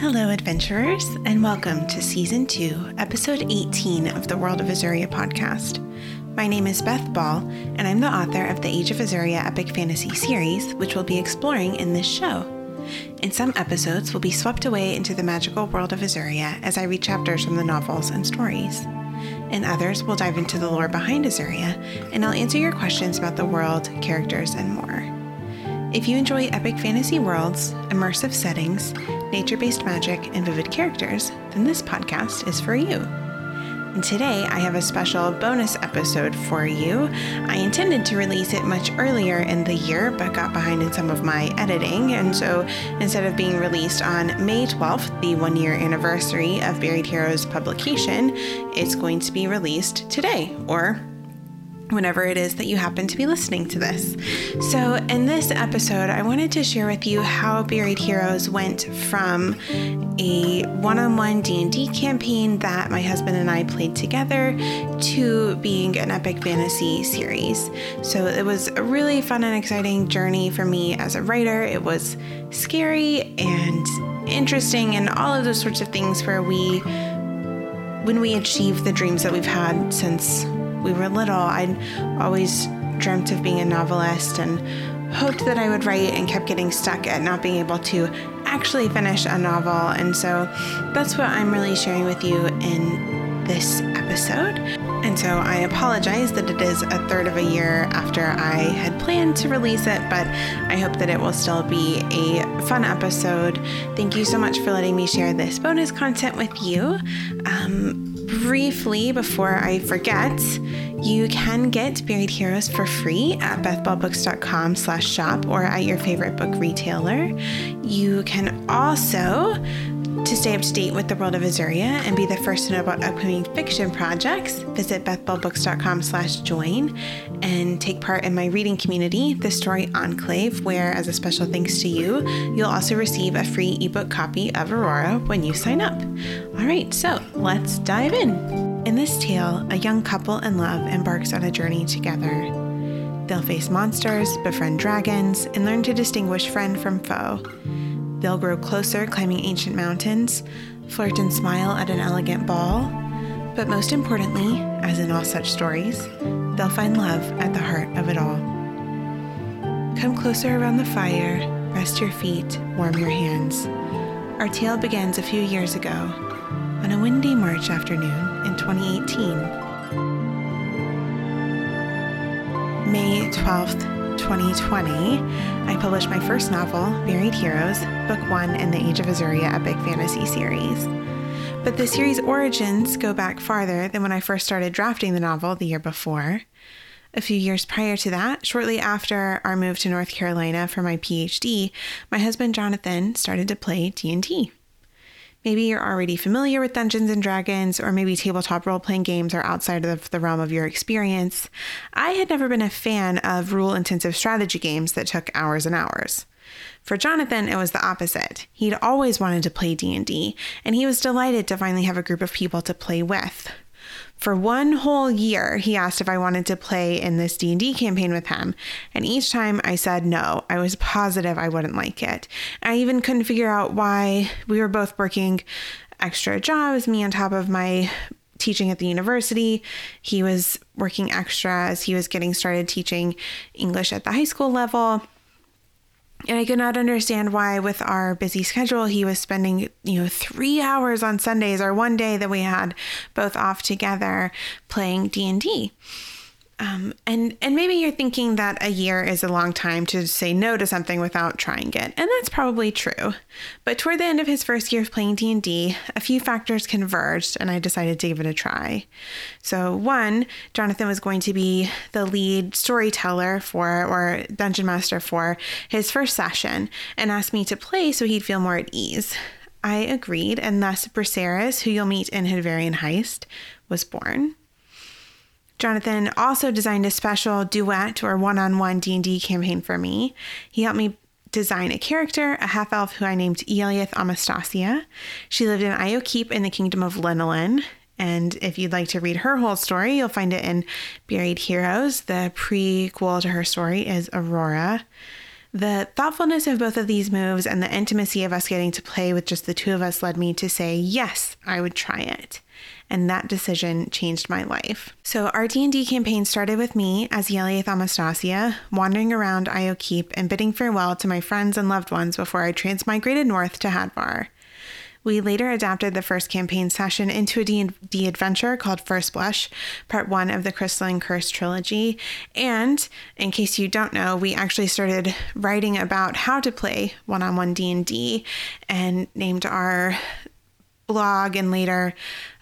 Hello, adventurers, and welcome to Season 2, Episode 18 of the World of Azuria podcast. My name is Beth Ball, and I'm the author of the Age of Azuria epic fantasy series, which we'll be exploring in this show. In some episodes, we'll be swept away into the magical world of Azuria as I read chapters from the novels and stories. In others, we'll dive into the lore behind Azuria, and I'll answer your questions about the world, characters, and more. If you enjoy epic fantasy worlds, immersive settings, nature based magic, and vivid characters, then this podcast is for you. And today I have a special bonus episode for you. I intended to release it much earlier in the year, but got behind in some of my editing. And so instead of being released on May 12th, the one year anniversary of Buried Heroes publication, it's going to be released today, or whenever it is that you happen to be listening to this. So, in this episode, I wanted to share with you how Buried Heroes went from a one-on-one D&D campaign that my husband and I played together to being an epic fantasy series. So, it was a really fun and exciting journey for me as a writer. It was scary and interesting and all of those sorts of things where we when we achieve the dreams that we've had since we were little, I'd always dreamt of being a novelist and hoped that I would write and kept getting stuck at not being able to actually finish a novel. And so that's what I'm really sharing with you in this episode. And so I apologize that it is a third of a year after I had planned to release it, but I hope that it will still be a fun episode. Thank you so much for letting me share this bonus content with you. Um, briefly before I forget, you can get Buried Heroes for free at bethballbooks.com slash shop or at your favorite book retailer. You can also to stay up to date with the world of Azuria and be the first to know about upcoming fiction projects, visit bethballbooks.com slash join and take part in my reading community, The Story Enclave, where, as a special thanks to you, you'll also receive a free ebook copy of Aurora when you sign up. All right, so let's dive in. In this tale, a young couple in love embarks on a journey together. They'll face monsters, befriend dragons, and learn to distinguish friend from foe. They'll grow closer climbing ancient mountains, flirt and smile at an elegant ball. But most importantly, as in all such stories, they'll find love at the heart of it all. Come closer around the fire, rest your feet, warm your hands. Our tale begins a few years ago, on a windy March afternoon in 2018. May 12th, 2020, I published my first novel, Buried Heroes, Book One in the Age of Azuria epic fantasy series. But the series' origins go back farther than when I first started drafting the novel the year before. A few years prior to that, shortly after our move to North Carolina for my PhD, my husband Jonathan started to play D&D. Maybe you're already familiar with Dungeons and Dragons, or maybe tabletop role playing games are outside of the realm of your experience. I had never been a fan of rule intensive strategy games that took hours and hours. For Jonathan, it was the opposite. He'd always wanted to play D&D, and he was delighted to finally have a group of people to play with. For one whole year, he asked if I wanted to play in this D&D campaign with him, and each time I said no. I was positive I wouldn't like it. I even couldn't figure out why we were both working extra jobs, me on top of my teaching at the university. He was working extra as he was getting started teaching English at the high school level. And I could not understand why, with our busy schedule, he was spending, you know, three hours on Sundays or one day that we had both off together playing D and D. Um, and and maybe you're thinking that a year is a long time to say no to something without trying it, and that's probably true. But toward the end of his first year of playing D and D, a few factors converged, and I decided to give it a try. So one, Jonathan was going to be the lead storyteller for or dungeon master for his first session, and asked me to play so he'd feel more at ease. I agreed, and thus Braceras, who you'll meet in Hadvarian Heist, was born. Jonathan also designed a special duet or one-on-one D&D campaign for me. He helped me design a character, a half elf who I named Eliath Amastasia. She lived in Io Keep in the Kingdom of Linolin. And if you'd like to read her whole story, you'll find it in Buried Heroes. The prequel to her story is Aurora. The thoughtfulness of both of these moves and the intimacy of us getting to play with just the two of us led me to say, yes, I would try it. And that decision changed my life. So our D&D campaign started with me as Eliath Amastasia, wandering around Io Keep and bidding farewell to my friends and loved ones before I transmigrated north to Hadvar. We later adapted the first campaign session into a D&D adventure called First Blush, part one of the Crystalline Curse trilogy. And in case you don't know, we actually started writing about how to play one-on-one D&D and named our blog and later,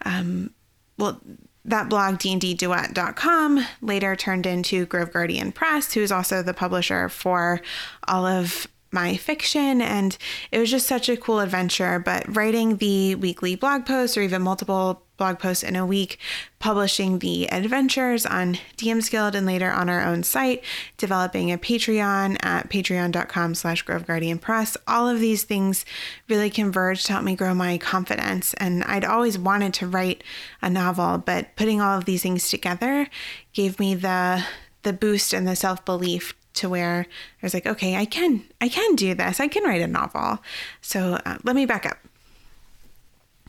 um, well, that blog dndduet.com later turned into grove guardian press who is also the publisher for all of my fiction and it was just such a cool adventure. But writing the weekly blog posts or even multiple blog posts in a week publishing the adventures on DM's Guild and later on our own site developing a patreon at patreon.com slash grove guardian press all of these things really converged to help me grow my confidence. And i'd always wanted to write a novel but putting all of these things together gave me the the boost and the self-belief to where I was like, okay, I can, I can do this. I can write a novel. So uh, let me back up.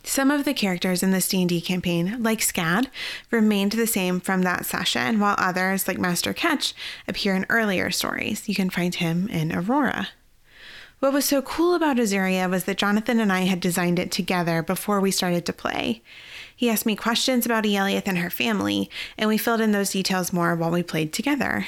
Some of the characters in this D&D campaign, like Scad, remained the same from that session, while others, like Master Ketch, appear in earlier stories. You can find him in Aurora. What was so cool about Azuria was that Jonathan and I had designed it together before we started to play. He asked me questions about Eliath and her family, and we filled in those details more while we played together.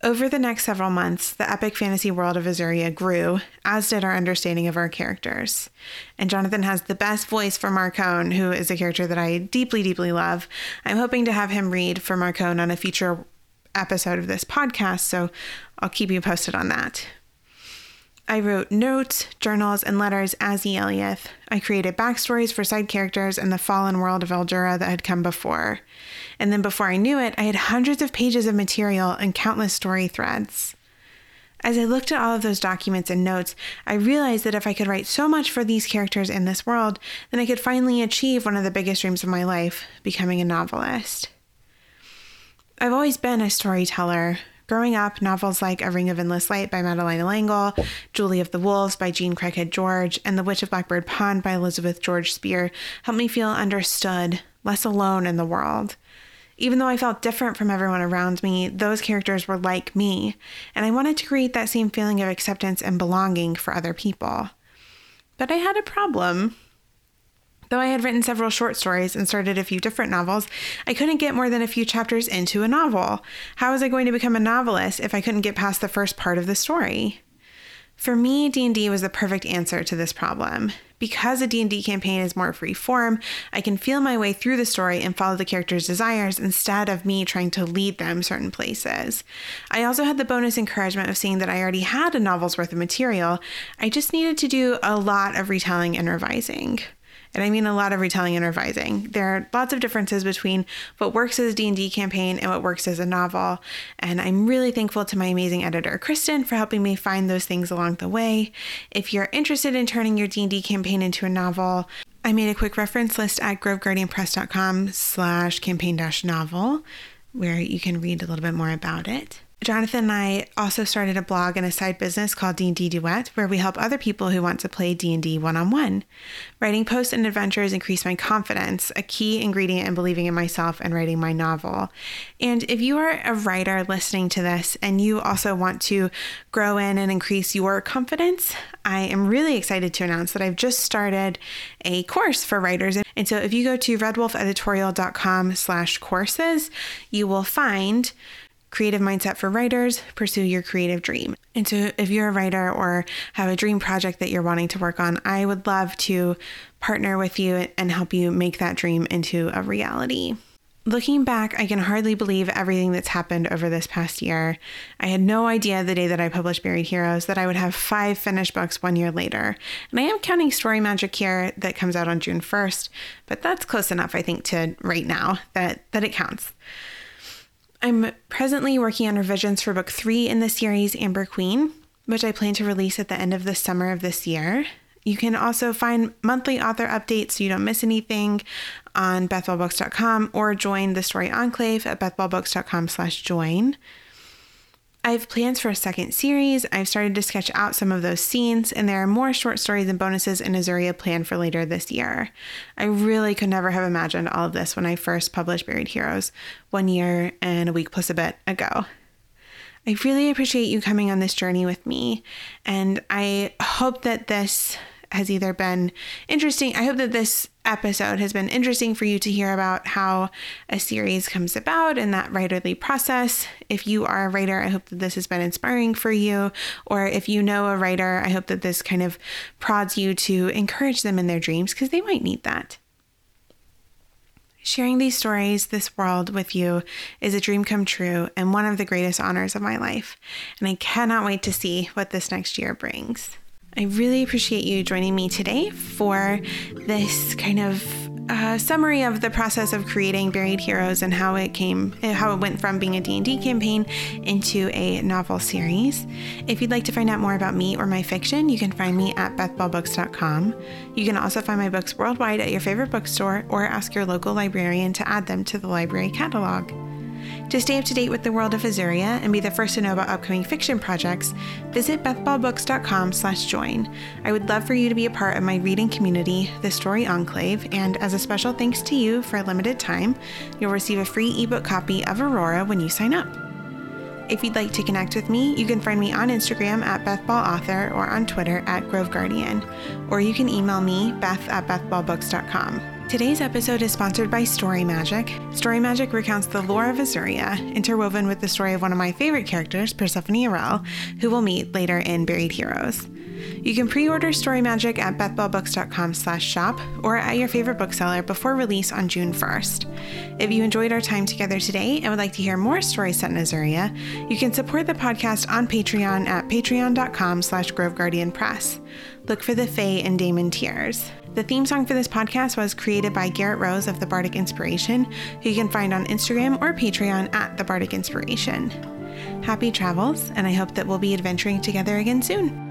Over the next several months, the epic fantasy world of Azuria grew, as did our understanding of our characters. And Jonathan has the best voice for Marcone, who is a character that I deeply, deeply love. I'm hoping to have him read for Marcone on a future episode of this podcast, so I'll keep you posted on that. I wrote notes, journals, and letters as. Eliath. I created backstories for side characters and the fallen world of Eldura that had come before. And then before I knew it, I had hundreds of pages of material and countless story threads. As I looked at all of those documents and notes, I realized that if I could write so much for these characters in this world, then I could finally achieve one of the biggest dreams of my life becoming a novelist. I've always been a storyteller, Growing up, novels like A Ring of Endless Light by Madeleine L'Engle, Julie of the Wolves by Jean Craighead George, and The Witch of Blackbird Pond by Elizabeth George Speare helped me feel understood, less alone in the world. Even though I felt different from everyone around me, those characters were like me, and I wanted to create that same feeling of acceptance and belonging for other people. But I had a problem. Though I had written several short stories and started a few different novels, I couldn't get more than a few chapters into a novel. How was I going to become a novelist if I couldn't get past the first part of the story? For me, D&D was the perfect answer to this problem. Because a D&D campaign is more free form, I can feel my way through the story and follow the character's desires instead of me trying to lead them certain places. I also had the bonus encouragement of seeing that I already had a novel's worth of material. I just needed to do a lot of retelling and revising and I mean a lot of retelling and revising. There are lots of differences between what works as a D&D campaign and what works as a novel, and I'm really thankful to my amazing editor Kristen for helping me find those things along the way. If you're interested in turning your D&D campaign into a novel, I made a quick reference list at groveguardianpress.com slash campaign dash novel where you can read a little bit more about it. Jonathan and I also started a blog and a side business called D&D Duet, where we help other people who want to play D&D one-on-one. Writing posts and adventures increased my confidence, a key ingredient in believing in myself and writing my novel. And if you are a writer listening to this and you also want to grow in and increase your confidence, I am really excited to announce that I've just started a course for writers. And so if you go to redwolfeditorial.com slash courses, you will find Creative Mindset for Writers, Pursue Your Creative Dream. And so, if you're a writer or have a dream project that you're wanting to work on, I would love to partner with you and help you make that dream into a reality. Looking back, I can hardly believe everything that's happened over this past year. I had no idea the day that I published Buried Heroes that I would have five finished books one year later. And I am counting Story Magic here that comes out on June 1st, but that's close enough, I think, to right now that, that it counts. I'm presently working on revisions for book three in the series, Amber Queen, which I plan to release at the end of the summer of this year. You can also find monthly author updates so you don't miss anything on bethballbooks.com or join the Story Enclave at bethballbooks.com slash join. I have plans for a second series. I've started to sketch out some of those scenes, and there are more short stories and bonuses in Azuria planned for later this year. I really could never have imagined all of this when I first published Buried Heroes one year and a week plus a bit ago. I really appreciate you coming on this journey with me, and I hope that this has either been interesting. I hope that this episode has been interesting for you to hear about how a series comes about and that writerly process. If you are a writer, I hope that this has been inspiring for you. Or if you know a writer, I hope that this kind of prods you to encourage them in their dreams because they might need that. Sharing these stories, this world with you is a dream come true and one of the greatest honors of my life. And I cannot wait to see what this next year brings. I really appreciate you joining me today for this kind of uh, summary of the process of creating Buried Heroes and how it came, how it went from being a D&D campaign into a novel series. If you'd like to find out more about me or my fiction, you can find me at bethballbooks.com. You can also find my books worldwide at your favorite bookstore or ask your local librarian to add them to the library catalog. To stay up to date with the world of Azuria and be the first to know about upcoming fiction projects, visit bethballbooks.com/join. I would love for you to be a part of my reading community, the Story Enclave, and as a special thanks to you for a limited time, you'll receive a free ebook copy of Aurora when you sign up. If you'd like to connect with me, you can find me on Instagram at BethBallAuthor or on Twitter at Grove Guardian, or you can email me, beth at bethballbooks.com. Today's episode is sponsored by Story Magic. Story Magic recounts the lore of Azuria, interwoven with the story of one of my favorite characters, Persephone Arel, who we'll meet later in Buried Heroes. You can pre-order Story Magic at bethballbooks.com slash shop or at your favorite bookseller before release on June 1st. If you enjoyed our time together today and would like to hear more stories set in Azuria, you can support the podcast on Patreon at patreon.com slash Grove Guardian Press. Look for the Fae and Damon Tears. The theme song for this podcast was created by Garrett Rose of The Bardic Inspiration, who you can find on Instagram or Patreon at The Bardic Inspiration. Happy travels, and I hope that we'll be adventuring together again soon.